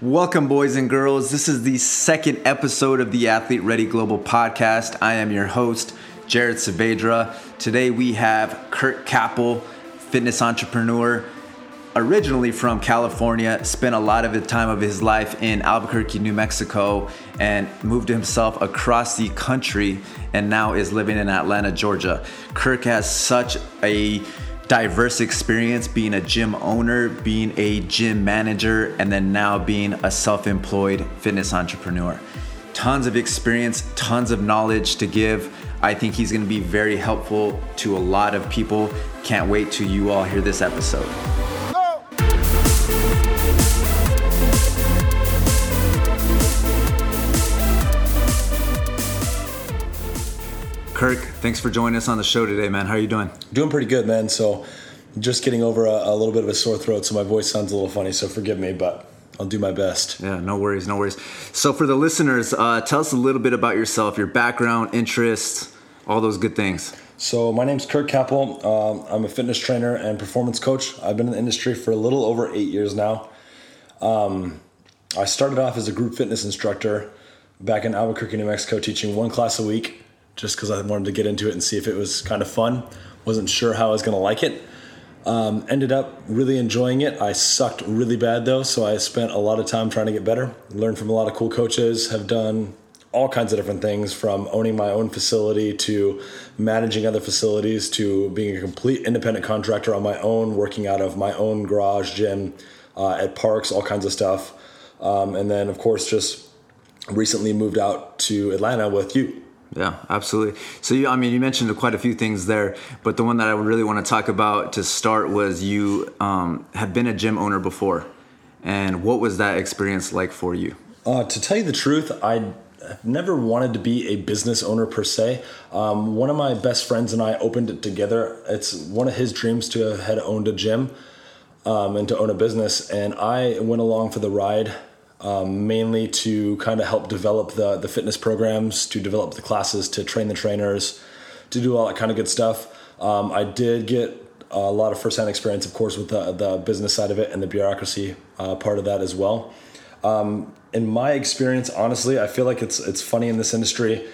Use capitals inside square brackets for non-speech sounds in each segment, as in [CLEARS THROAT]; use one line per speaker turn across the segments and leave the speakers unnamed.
Welcome, boys and girls. This is the second episode of the Athlete Ready Global podcast. I am your host, Jared Saavedra. Today we have Kirk Kappel, fitness entrepreneur, originally from California, spent a lot of the time of his life in Albuquerque, New Mexico, and moved himself across the country and now is living in Atlanta, Georgia. Kirk has such a diverse experience being a gym owner, being a gym manager, and then now being a self employed fitness entrepreneur. Tons of experience, tons of knowledge to give. I think he's gonna be very helpful to a lot of people. Can't wait till you all hear this episode. Kirk, thanks for joining us on the show today, man. How are you doing?
Doing pretty good, man. So, just getting over a, a, little bit of a sore throat, so my voice sounds a little funny. So forgive me, but I'll do my best.
Yeah, no worries, no worries. So, for the listeners, uh, tell us a little bit about yourself, your background, interests, all those good things.
So, my name's Kirk Capel. Um, I'm a fitness trainer and performance coach. I've been in the industry for a little over eight years now. Um, I started off as a group fitness instructor back in Albuquerque, New Mexico, teaching one class a week just because I wanted to get into it and see if it was kind of fun. Wasn't sure how I was going to like it. Um, ended up really enjoying it. I sucked really bad though, so I spent a lot of time trying to get better. Learned from a lot of cool coaches. Have done all kinds of different things from owning my own facility to managing other facilities to being a complete independent contractor on my own, working out of my own garage gym uh, at parks, all kinds of stuff. Um, and then, of course, just recently moved out to Atlanta with you.
Yeah, absolutely. So, you, I mean, you mentioned quite a few things there, but the one that I would really want to talk about to start was you um, been a gym owner before, and what was that experience like for you?
Uh, to tell you the truth, I never wanted to be a business owner per se. Um, one of my best friends and I opened it together. It's one of his dreams to have had owned a gym um, and to own a business, and I went along for the ride um, mainly to kind of help develop the, the fitness programs, to develop the classes, to train the trainers, to do all that kind of good stuff. Um, I did get a lot of firsthand experience, of course, with the, the business side of it and the bureaucracy uh, part of that as well. Um, in my experience, honestly, I feel like it's it's funny in this industry.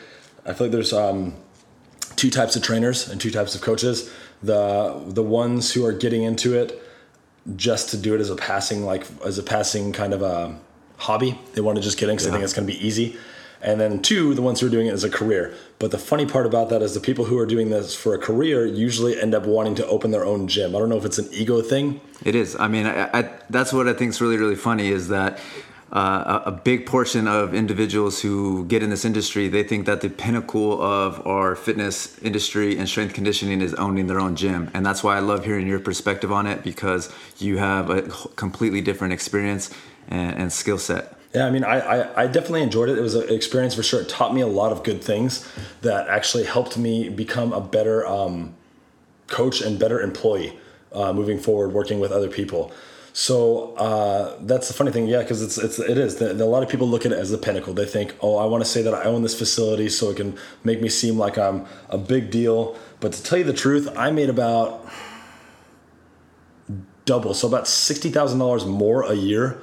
I feel like there's um, two types of trainers and two types of coaches. The the ones who are getting into it just to do it as a passing like as a passing kind of a hobby. They want to just get in because yeah. they think it's going to be easy. And then two, the ones who are doing it as a career. But the funny part about that is the people who are doing this for a career usually end up wanting to open their own gym. I don't know if it's an ego thing.
It is. I mean, I, I, that's what I think is really, really funny is that uh, a, big portion of individuals who get in this industry, they think that the pinnacle of our fitness industry and strength conditioning is owning their own gym. And that's why I love hearing your perspective on it because you have a completely different experience and, and skill set.
Yeah, I mean, I, I, I, definitely enjoyed it. It was an experience for sure. It taught me a lot of good things that actually helped me become a better um, coach and better employee uh, moving forward, working with other people. So uh, that's the funny thing, yeah, because it's, it's it is. The, the, a lot of people look at it as the pinnacle. They think, oh, I want to say that I own this facility, so it can make me seem like I'm a big deal. But to tell you the truth, I made about double, so about sixty thousand dollars more a year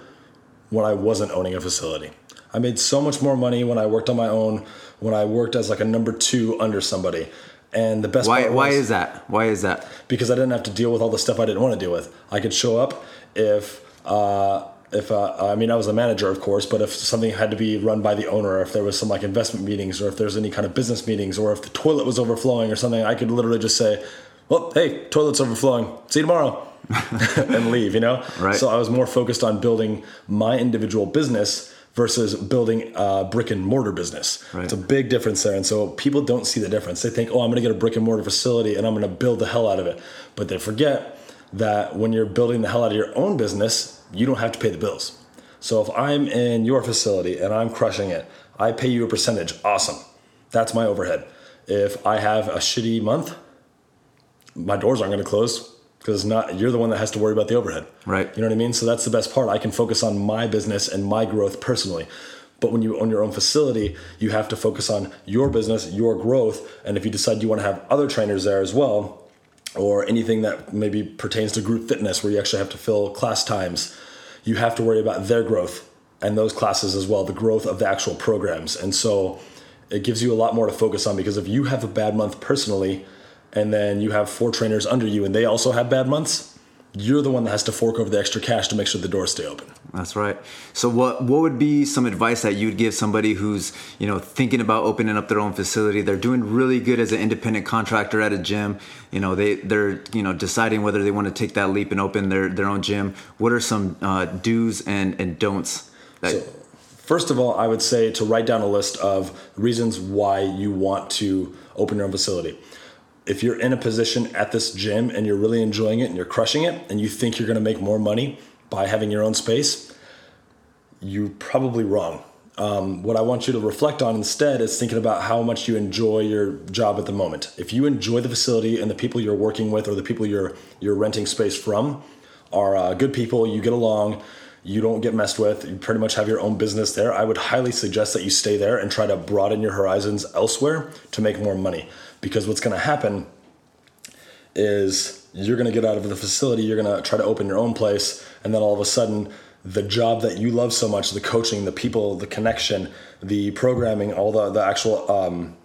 when I wasn't owning a facility. I made so much more money when I worked on my own, when I worked as like a number two under somebody. And the best
why,
part
was, why is that? Why is that?
Because I didn't have to deal with all the stuff I didn't want to deal with. I could show up if uh, if uh, I mean I was a manager, of course, but if something had to be run by the owner, if there was some like investment meetings, or if there's any kind of business meetings, or if the toilet was overflowing or something, I could literally just say, "Well, hey, toilet's overflowing. See you tomorrow." [LAUGHS] and leave, you know?
Right.
So I was more focused on building my individual business versus building a brick and mortar business. Right. It's a big difference there. And so people don't see the difference. They think, oh, I'm going to get a brick and mortar facility and I'm going to build the hell out of it. But they forget that when you're building the hell out of your own business, you don't have to pay the bills. So if I'm in your facility and I'm crushing it, I pay you a percentage. Awesome. That's my overhead. If I have a shitty month, my doors aren't going to close because not you're the one that has to worry about the overhead.
Right.
You know what I mean? So that's the best part. I can focus on my business and my growth personally. But when you own your own facility, you have to focus on your business, your growth, and if you decide you want to have other trainers there as well, or anything that maybe pertains to group fitness where you actually have to fill class times, you have to worry about their growth and those classes as well, the growth of the actual programs. And so it gives you a lot more to focus on because if you have a bad month personally and then you have four trainers under you and they also have bad months, you're the one that has to fork over the extra cash to make sure the doors stay open.
That's right. So what what would be some advice that you'd give somebody who's, you know, thinking about opening up their own facility? They're doing really good as an independent contractor at a gym. You know, they they're, you know, deciding whether they want to take that leap and open their their own gym. What are some uh, do's and and don'ts?
That- so, first of all, I would say to write down a list of reasons why you want to open your own facility if you're in a position at this gym and you're really enjoying it and you're crushing it and you think you're going to make more money by having your own space, you're probably wrong. Um, what I want you to reflect on instead is thinking about how much you enjoy your job at the moment. If you enjoy the facility and the people you're working with or the people you're you're renting space from are uh, good people, you get along, you don't get messed with, you pretty much have your own business there. I would highly suggest that you stay there and try to broaden your horizons elsewhere to make more money because what's going to happen is you're going to get out of the facility, you're going to try to open your own place, and then all of a sudden, the job that you love so much the coaching, the people, the connection, the programming, all the, the actual um,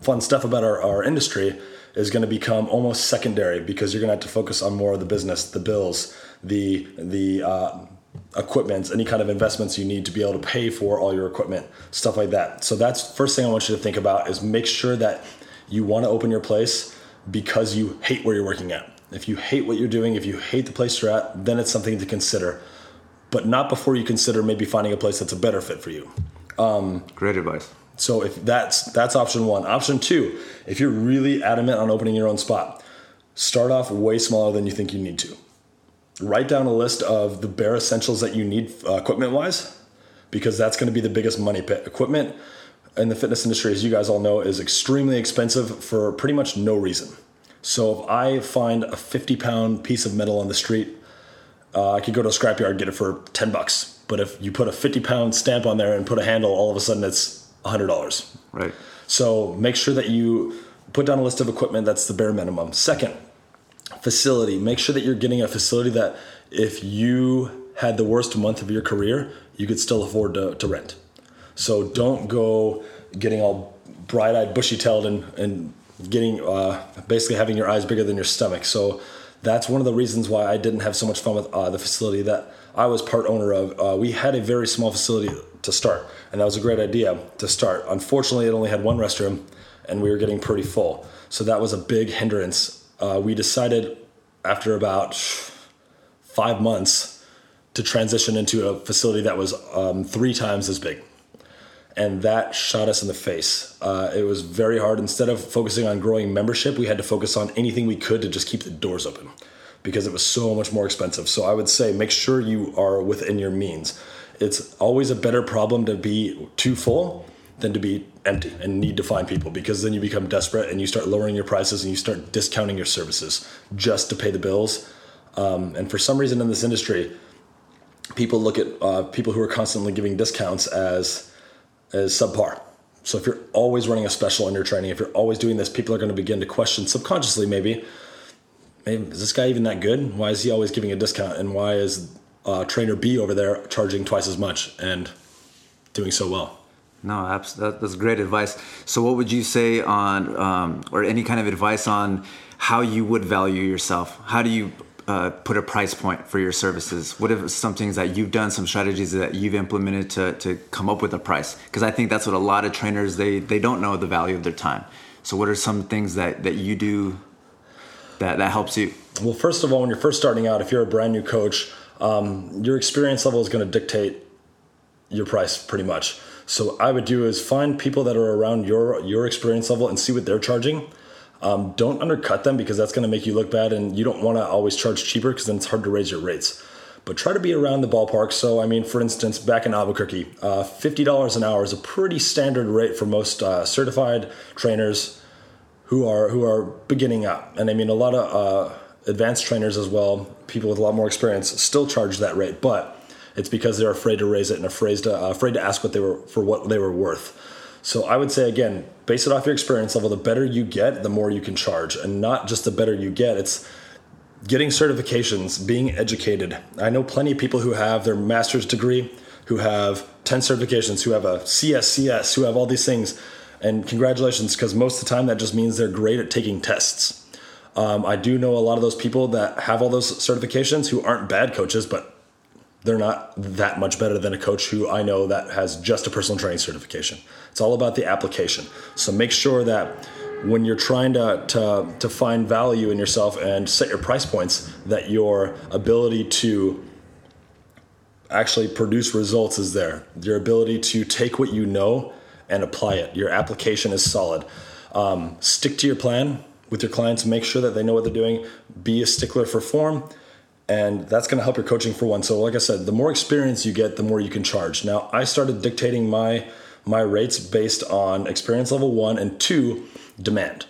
fun stuff about our, our industry is going to become almost secondary because you're going to have to focus on more of the business, the bills, the, the, uh, equipment, any kind of investments you need to be able to pay for all your equipment, stuff like that. So that's first thing I want you to think about is make sure that you want to open your place because you hate where you're working at. If you hate what you're doing, if you hate the place you're at, then it's something to consider, but not before you consider maybe finding a place that's a better fit for you.
Um, Great advice.
So if that's that's option one. Option two, if you're really adamant on opening your own spot, start off way smaller than you think you need to. Write down a list of the bare essentials that you need uh, equipment wise, because that's going to be the biggest money pit. Equipment in the fitness industry, as you guys all know, is extremely expensive for pretty much no reason. So if I find a 50 pound piece of metal on the street, uh, I could go to a scrapyard and get it for 10 bucks. But if you put a 50 pound stamp on there and put a handle, all of a sudden it's $100.
Right.
So make sure that you put down a list of equipment that's the bare minimum. Second, facility. Make sure that you're getting a facility that if you had the worst month of your career, you could still afford to, to rent. So don't go getting all bright eyed, bushy tailed, and, and getting uh, basically having your eyes bigger than your stomach. So that's one of the reasons why I didn't have so much fun with uh, the facility that I was part owner of. Uh, we had a very small facility to start, and that was a great idea to start. Unfortunately, it only had one restroom, and we were getting pretty full. So that was a big hindrance. Uh, we decided after about five months to transition into a facility that was um, three times as big and that shot us in the face. Uh, it was very hard. Instead of focusing on growing membership, we had to focus on anything we could to just keep the doors open because it was so much more expensive. So I would say make sure you are within your means. It's always a better problem to be too full than to be empty and need to find people because then you become desperate and you start lowering your prices and you start discounting your services just to pay the bills. Um, and for some reason in this industry, people look at uh, people who are constantly giving discounts as as subpar. So if you're always running a special in your training, if you're always doing this, people are going to begin to question subconsciously maybe, maybe is this guy even that good? Why is he always giving a discount? And why is uh, trainer B over there charging twice as much and doing so well?
No, that's great advice. So, what would you say on, um, or any kind of advice on how you would value yourself? How do you uh, put a price point for your services? What are some things that you've done, some strategies that you've implemented to, to come up with a price? Because I think that's what a lot of trainers they they don't know the value of their time. So what are some things that that you do that that helps you?
Well, first of all, when you're first starting out, if you're a brand new coach, um, your experience level is going to dictate your price pretty much. So I would do is find people that are around your your experience level and see what they're charging um, don't undercut them because that's going to make you look bad, and you don't want to always charge cheaper because then it's hard to raise your rates. But try to be around the ballpark. So, I mean, for instance, back in Albuquerque, uh, $50 an hour is a pretty standard rate for most uh, certified trainers who are who are beginning up. And I mean, a lot of uh, advanced trainers as well, people with a lot more experience, still charge that rate, but it's because they're afraid to raise it and afraid to uh, afraid to ask what they were for what they were worth. So I would say again, base it off your experience level. The better you get, the more you can charge, and not just the better you get. It's getting certifications, being educated. I know plenty of people who have their master's degree, who have 10 certifications, who have a CSCS, who have all these things. And congratulations, because most of the time that just means they're great at taking tests. Um, I do know a lot of those people that have all those certifications who aren't bad coaches, but they're not that much better than a coach who I know that has just a personal training certification. It's all about the application. So make sure that when you're trying to, to, to find value in yourself and set your price points, that your ability to actually produce results is there. Your ability to take what you know and apply it. Your application is solid. Um, stick to your plan with your clients. Make sure that they know what they're doing. Be a stickler for form. And that's going to help your coaching for one. So, like I said, the more experience you get, the more you can charge. Now, I started dictating my my rates based on experience level one and two demand.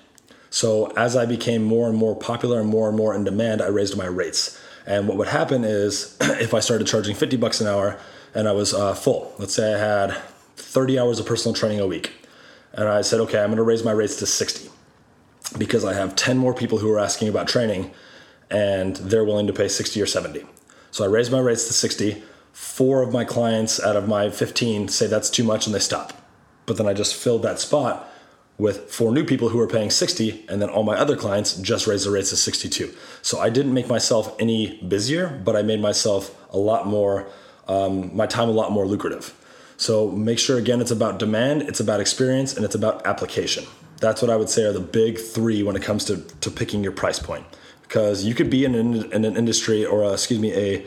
So, as I became more and more popular and more and more in demand, I raised my rates. And what would happen is [CLEARS THROAT] if I started charging 50 bucks an hour and I was uh, full, let's say I had 30 hours of personal training a week, and I said, okay, I'm going to raise my rates to 60 because I have 10 more people who are asking about training and they're willing to pay 60 or 70. So I raised my rates to 60. Four of my clients out of my 15 say that's too much and they stop. But then I just filled that spot with four new people who are paying 60 and then all my other clients just raised the rates to 62 so i didn't make myself any busier but i made myself a lot more um, my time a lot more lucrative so make sure again it's about demand it's about experience and it's about application that's what i would say are the big three when it comes to, to picking your price point because you could be in an, in an industry or a, excuse me a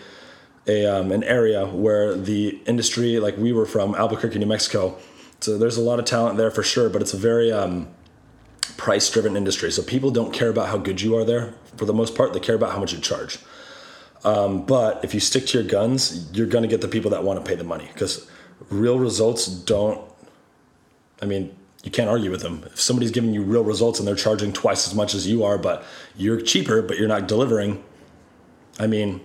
a, um, an area where the industry like we were from albuquerque new mexico so there's a lot of talent there for sure, but it's a very um, price driven industry. So people don't care about how good you are there for the most part, they care about how much you charge. Um, but if you stick to your guns, you're going to get the people that want to pay the money because real results don't, I mean, you can't argue with them. If somebody's giving you real results and they're charging twice as much as you are, but you're cheaper, but you're not delivering, I mean,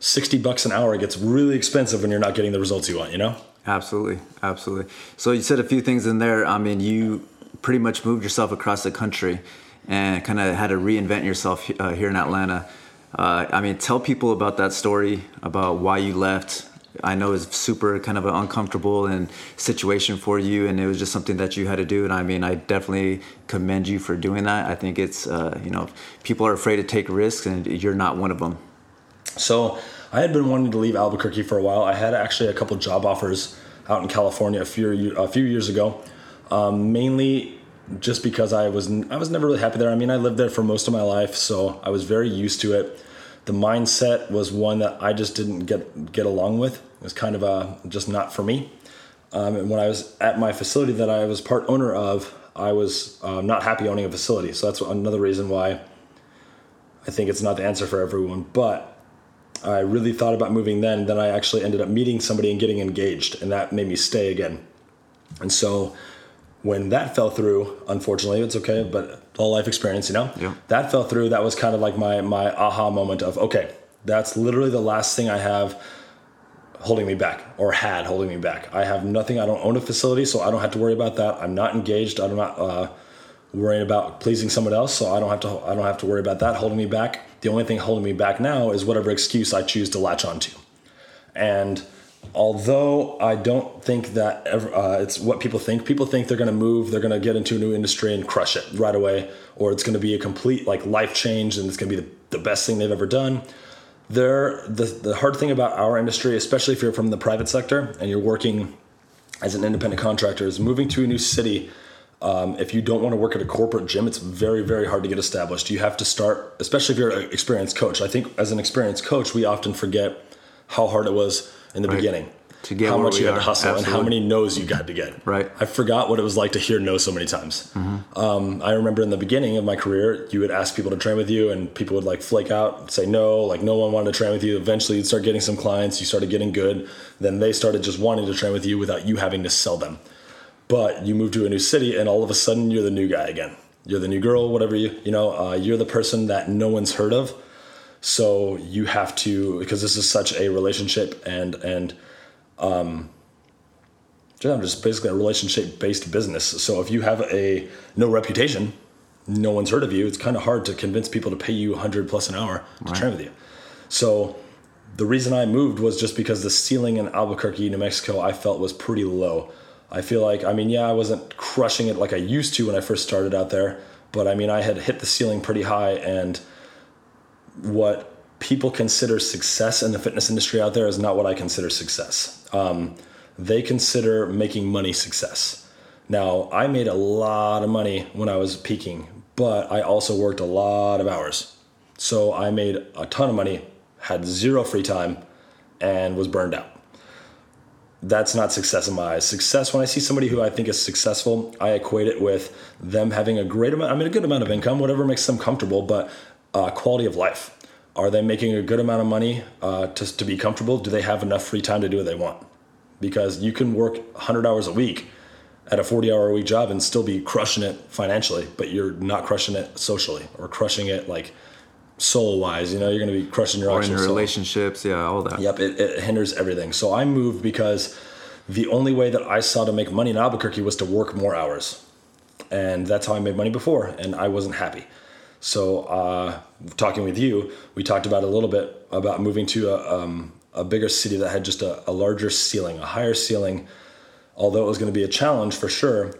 60 bucks an hour gets really expensive when you're not getting the results you want, you know?
Absolutely, absolutely. So you said a few things in there. I mean, you pretty much moved yourself across the country and kind of had to reinvent yourself uh, here in Atlanta. Uh, I mean, tell people about that story, about why you left. I know it's super kind of an uncomfortable and situation for you, and it was just something that you had to do. And I mean, I definitely commend you for doing that. I think it's uh, you know people are afraid to take risks, and you're not one of them.
So I had been wanting to leave Albuquerque for a while. I had actually a couple job offers out in California a few a few years ago, um, mainly just because I was I was never really happy there. I mean, I lived there for most of my life, so I was very used to it. The mindset was one that I just didn't get get along with. It was kind of a just not for me. Um, and when I was at my facility that I was part owner of, I was uh, not happy owning a facility. So that's another reason why I think it's not the answer for everyone. But I really thought about moving then. Then I actually ended up meeting somebody and getting engaged, and that made me stay again. And so when that fell through, unfortunately, it's okay, but all life experience, you know,
yeah.
that fell through. That was kind of like my my aha moment of okay, that's literally the last thing I have holding me back or had holding me back. I have nothing. I don't own a facility, so I don't have to worry about that. I'm not engaged. I'm not uh, worrying about pleasing someone else, so I don't have to. I don't have to worry about that holding me back. The only thing holding me back now is whatever excuse I choose to latch onto. And although I don't think that ever, uh, it's what people think, people think they're going to move, they're going to get into a new industry and crush it right away, or it's going to be a complete like life change and it's going to be the, the best thing they've ever done. There, the, the hard thing about our industry, especially if you're from the private sector and you're working as an independent contractor, is moving to a new city um, if you don't want to work at a corporate gym, it's very, very hard to get established. You have to start, especially if you're an experienced coach. I think as an experienced coach, we often forget how hard it was in the right. beginning. To get how much you had to hustle Absolutely. and how many no's you got to get.
Right.
I forgot what it was like to hear no so many times. Mm-hmm. Um, I remember in the beginning of my career, you would ask people to train with you, and people would like flake out, say no, like no one wanted to train with you. Eventually, you'd start getting some clients. You started getting good. Then they started just wanting to train with you without you having to sell them but you move to a new city and all of a sudden you're the new guy again you're the new girl whatever you you know uh, you're the person that no one's heard of so you have to because this is such a relationship and and um just basically a relationship based business so if you have a no reputation no one's heard of you it's kind of hard to convince people to pay you 100 plus an hour to right. train with you so the reason I moved was just because the ceiling in Albuquerque, New Mexico, I felt was pretty low. I feel like, I mean, yeah, I wasn't crushing it like I used to when I first started out there, but I mean, I had hit the ceiling pretty high. And what people consider success in the fitness industry out there is not what I consider success. Um, they consider making money success. Now, I made a lot of money when I was peaking, but I also worked a lot of hours. So I made a ton of money, had zero free time, and was burned out. That's not success in my eyes. Success, when I see somebody who I think is successful, I equate it with them having a great amount, I mean, a good amount of income, whatever makes them comfortable, but uh, quality of life. Are they making a good amount of money uh, to, to be comfortable? Do they have enough free time to do what they want? Because you can work 100 hours a week at a 40 hour a week job and still be crushing it financially, but you're not crushing it socially or crushing it like soul wise. You know, you're going to be crushing your
or in your relationships, yeah, all that.
Yep, it, it hinders everything. So I moved because the only way that I saw to make money in Albuquerque was to work more hours. And that's how I made money before, and I wasn't happy. So, uh, talking with you, we talked about a little bit about moving to a, um, a bigger city that had just a, a larger ceiling, a higher ceiling. Although it was going to be a challenge for sure,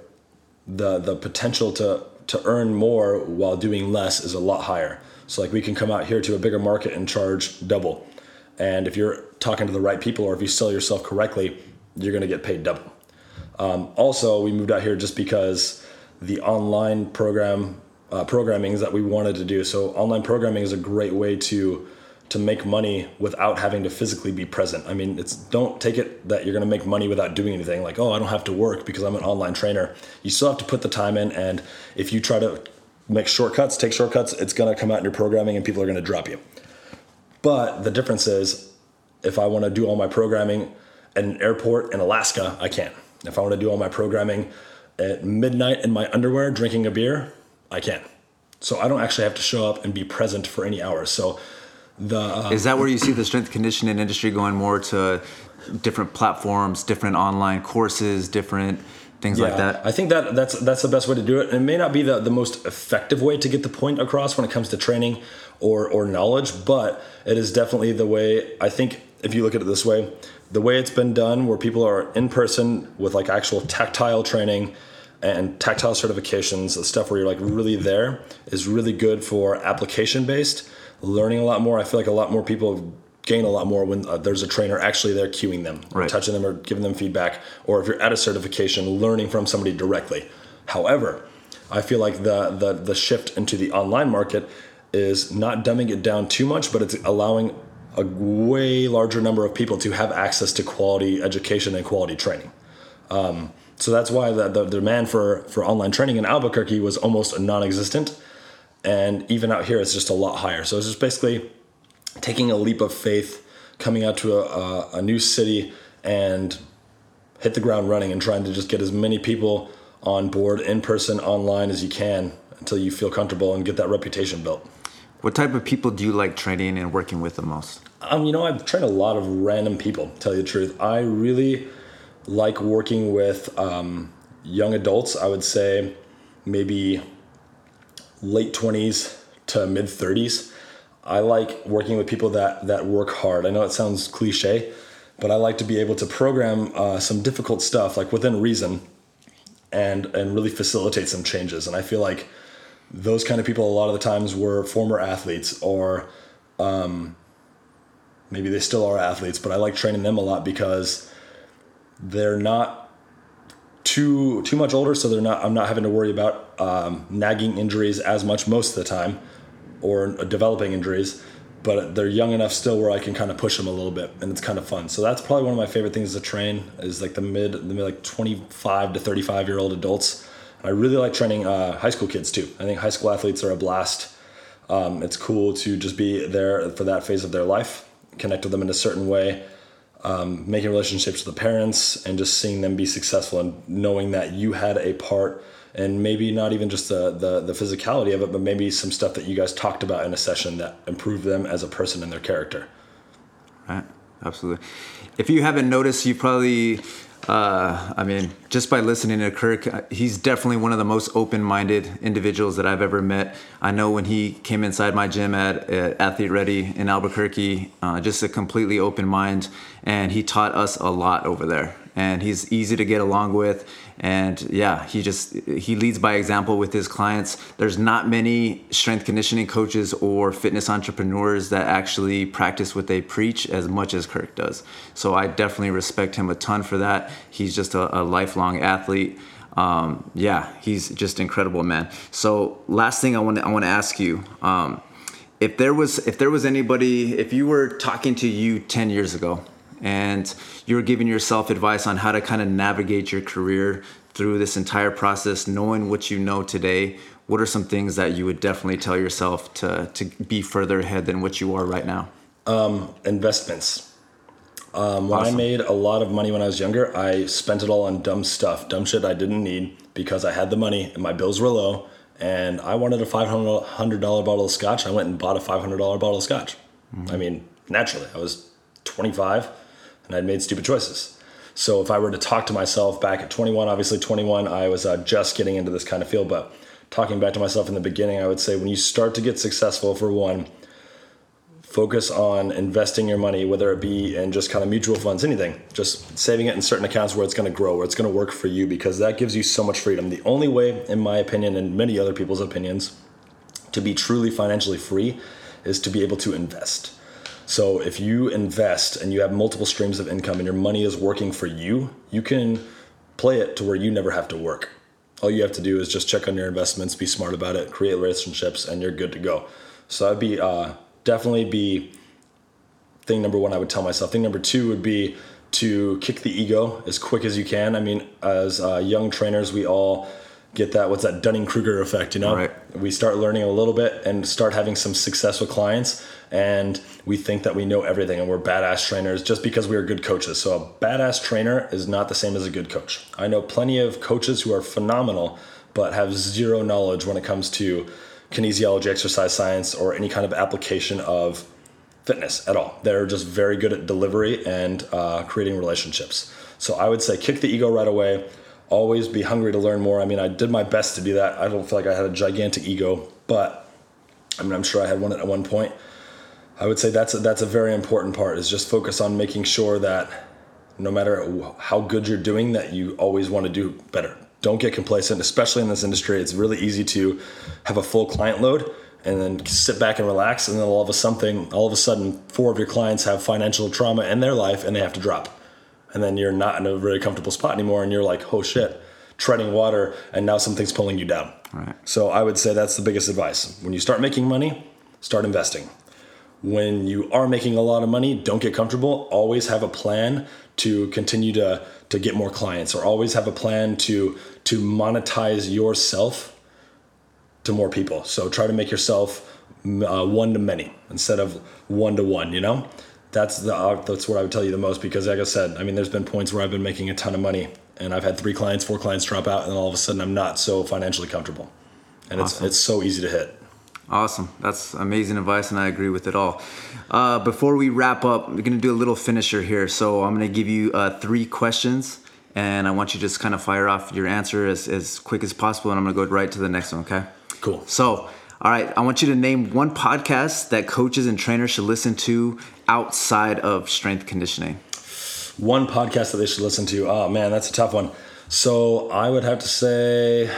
the the potential to to earn more while doing less is a lot higher. So, like we can come out here to a bigger market and charge double. And if you're talking to the right people or if you sell yourself correctly, you're going to get paid double. Um, also, we moved out here just because the online program uh, programming is that we wanted to do. So online programming is a great way to to make money without having to physically be present. I mean, it's don't take it that you're going to make money without doing anything. Like, oh, I don't have to work because I'm an online trainer. You still have to put the time in, and if you try to make shortcuts, take shortcuts, it's going to come out in your programming, and people are going to drop you. But the difference is, if I want to do all my programming at an airport in Alaska, I can. If I want to do all my programming at midnight in my underwear drinking a beer, I can. So I don't actually have to show up and be present for any hours. So the uh,
is that where you see the strength conditioning industry going more to different platforms, different online courses, different things
yeah,
like that?
I think that that's that's the best way to do it. And it may not be the, the most effective way to get the point across when it comes to training or or knowledge, but it is definitely the way I think if you look at it this way, the way it's been done where people are in person with like actual tactile training and tactile certifications, the stuff where you're like really there, is really good for application based learning a lot more. I feel like a lot more people gain a lot more when uh, there's a trainer actually there cueing them,
right.
touching them, or giving them feedback, or if you're at a certification, learning from somebody directly. However, I feel like the the the shift into the online market is not dumbing it down too much, but it's allowing a way larger number of people to have access to quality education and quality training. Um, so that's why the, the, demand for, for online training in Albuquerque was almost non-existent. And even out here, it's just a lot higher. So it's just basically taking a leap of faith, coming out to a, a, a new city and hit the ground running and trying to just get as many people on board in person, online as you can until you feel comfortable and get that reputation built.
What type of people do you like training and working with the most?
Um, you know, I've trained a lot of random people, tell you the truth. I really like working with um, young adults. I would say maybe late 20s to mid 30s. I like working with people that, that work hard. I know it sounds cliche, but I like to be able to program uh, some difficult stuff like within reason and, and really facilitate some changes. And I feel like those kind of people a lot of the times were former athletes or um, maybe they still are athletes, but I like training them a lot because they're not too too much older, so they're not. I'm not having to worry about um, nagging injuries as much most of the time, or developing injuries. But they're young enough still where I can kind of push them a little bit, and it's kind of fun. So that's probably one of my favorite things to train is like the mid, the mid like 25 to 35 year old adults. I really like training uh, high school kids too. I think high school athletes are a blast. Um, it's cool to just be there for that phase of their life, connect with them in a certain way um, making relationships with the parents and just seeing them be successful and knowing that you had a part and maybe not even just the, the, the physicality of it but maybe some stuff that you guys talked about in a session that improved them as a person and their character.
Right. Absolutely. If you haven't noticed you probably Uh, I mean, just by listening to Kirk, uh, he's definitely one of the most open-minded individuals that I've ever met. I know when he came inside my gym at, at Athlete Ready in Albuquerque, uh, just a completely open mind, and he taught us a lot over there. And he's easy to get along with and yeah he just he leads by example with his clients. There's not many strength conditioning coaches or fitness entrepreneurs that actually practice what they preach as much as kirk does. So i definitely respect him a ton for that. He's just a, a lifelong athlete. Um, yeah he's just incredible man. So last thing i want to i want to ask you um, if there was if there was anybody if you were talking to you 10 years ago and you're giving yourself advice on how to kind of navigate your career through this entire process, knowing what you know today, what are some things that you would definitely tell yourself to, to be further ahead than what you are right now?
Um, investments. Um, when awesome. I made a lot of money when I was younger, I spent it all on dumb stuff, dumb shit I didn't need because I had the money and my bills were low and I wanted a $500 bottle of scotch. I went and bought a $500 bottle of scotch. Mm-hmm. I mean, naturally, I was 25 and I'd made stupid choices. So if I were to talk to myself back at 21, obviously 21, I was uh, just getting into this kind of field, but talking back to myself in the beginning, I would say when you start to get successful, for one, focus on investing your money, whether it be in just kind of mutual funds, anything, just saving it in certain accounts where it's going to grow, where it's going to work for you, because that gives you so much freedom. The only way, in my opinion, and many other people's opinions, to be truly financially free is to be able to invest. So if you invest and you have multiple streams of income and your money is working for you, you can play it to where you never have to work. All you have to do is just check on your investments, be smart about it, create relationships, and you're good to go. So I'd be uh, definitely be thing number one. I would tell myself. Thing number two would be to kick the ego as quick as you can. I mean, as uh, young trainers, we all get that what's that Dunning Kruger effect, you know? Right. We start learning a little bit and start having some success with clients and we think that we know everything and we're badass trainers just because we are good coaches. So a badass trainer is not the same as a good coach. I know plenty of coaches who are phenomenal but have zero knowledge when it comes to kinesiology, exercise science, or any kind of application of fitness at all. They're just very good at delivery and uh, creating relationships. So I would say kick the ego right away always be hungry to learn more. I mean, I did my best to do that. I don't feel like I had a gigantic ego, but I mean, I'm sure I had one at one point. I would say that's a, that's a very important part is just focus on making sure that no matter how good you're doing that you always want to do better. Don't get complacent, especially in this industry. It's really easy to have a full client load and then sit back and relax and then all of a something all of a sudden four of your clients have financial trauma in their life and they have to drop and then you're not in a very comfortable spot anymore and you're like oh shit treading water and now something's pulling you down right. so i would say that's the biggest advice when you start making money start investing when you are making a lot of money don't get comfortable always have a plan to continue to to get more clients or always have a plan to to monetize yourself to more people so try to make yourself uh, one to many instead of one to one you know that's the uh, that's what I would tell you the most because like I said, I mean, there's been points where I've been making a ton of money and I've had three clients, four clients drop out, and all of a sudden I'm not so financially comfortable, and awesome. it's it's so easy to hit.
Awesome, that's amazing advice, and I agree with it all. Uh, before we wrap up, we're gonna do a little finisher here. So I'm gonna give you uh, three questions, and I want you to just kind of fire off your answer as as quick as possible, and I'm gonna go right to the next one. Okay.
Cool.
So all right, I want you to name one podcast that coaches and trainers should listen to outside of strength conditioning.
One podcast that they should listen to. Oh man, that's a tough one. So I would have to say,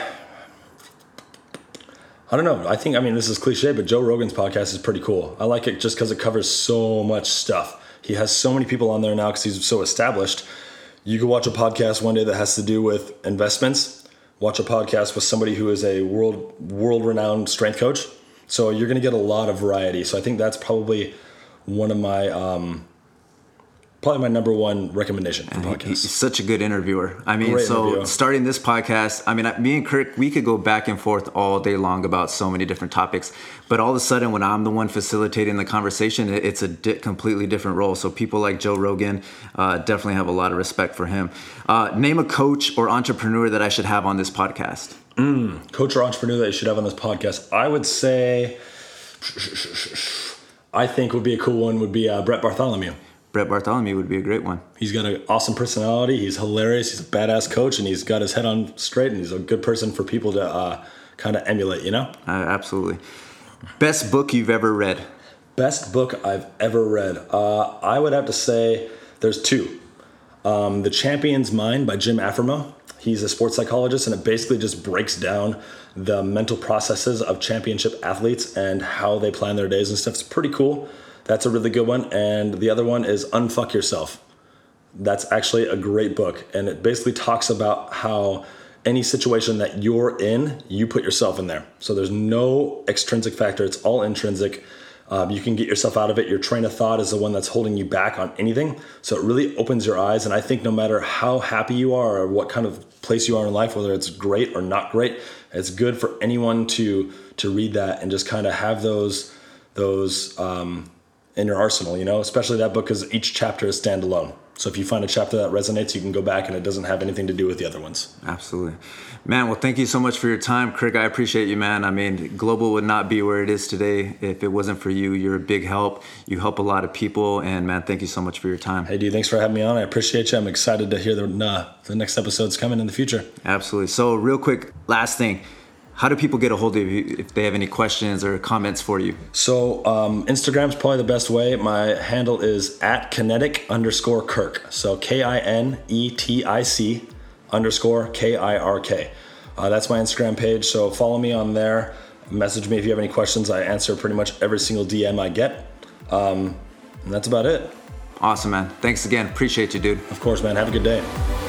I don't know. I think I mean this is cliche, but Joe Rogan's podcast is pretty cool. I like it just because it covers so much stuff. He has so many people on there now because he's so established. You could watch a podcast one day that has to do with investments watch a podcast with somebody who is a world world renowned strength coach. So you're going to get a lot of variety. So I think that's probably one of my um, probably my number one recommendation for podcasts.
He's such a good interviewer. I mean, Great so interview. starting this podcast, I mean, me and Kirk, we could go back and forth all day long about so many different topics. But all of a sudden, when I'm the one facilitating the conversation, it's a di- completely different role. So people like Joe Rogan uh, definitely have a lot of respect for him. Uh, name a coach or entrepreneur that I should have on this podcast.
Mm, coach or entrepreneur that you should have on this podcast. I would say, I think would be a cool one would be uh, Brett Bartholomew.
Brett Bartholomew would be a great one.
He's got an awesome personality. He's hilarious. He's a badass coach, and he's got his head on straight. And he's a good person for people to uh, kind of emulate. You know?
Uh, absolutely. Best book you've ever read?
Best book I've ever read. Uh, I would have to say there's two. Um, the Champion's Mind by Jim Afremow. He's a sports psychologist, and it basically just breaks down the mental processes of championship athletes and how they plan their days and stuff. It's pretty cool. That's a really good one. And the other one is Unfuck Yourself. That's actually a great book. And it basically talks about how any situation that you're in, you put yourself in there. So there's no extrinsic factor, it's all intrinsic. Um, you can get yourself out of it. Your train of thought is the one that's holding you back on anything. So it really opens your eyes. And I think no matter how happy you are or what kind of place you are in life, whether it's great or not great, it's good for anyone to to read that and just kind of have those those um, in your arsenal. You know, especially that book because each chapter is standalone. So if you find a chapter that resonates, you can go back and it doesn't have anything to do with the other ones.
Absolutely. Man, well, thank you so much for your time, Kirk. I appreciate you, man. I mean, Global would not be where it is today if it wasn't for you. You're a big help. You help a lot of people. And, man, thank you so much for your time.
Hey, dude, thanks for having me on. I appreciate you. I'm excited to hear the, uh, the next episodes coming in the future.
Absolutely. So, real quick, last thing how do people get a hold of you if they have any questions or comments for you?
So um, Instagram's probably the best way. My handle is at kinetic underscore Kirk. So K I N E T I C underscore K I R K. Uh, that's my Instagram page. So follow me on there. Message me if you have any questions. I answer pretty much every single DM I get. Um, and that's about it.
Awesome, man. Thanks again. Appreciate you, dude.
Of course, man. Have a good day.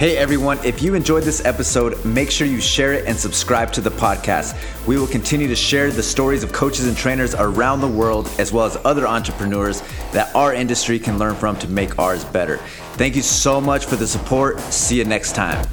Hey everyone, if you enjoyed this episode, make sure you share it and subscribe to the podcast. We will continue to share the stories of coaches and trainers around the world, as well as other entrepreneurs that our industry can learn from to make ours better. Thank you so much for the support. See you next time.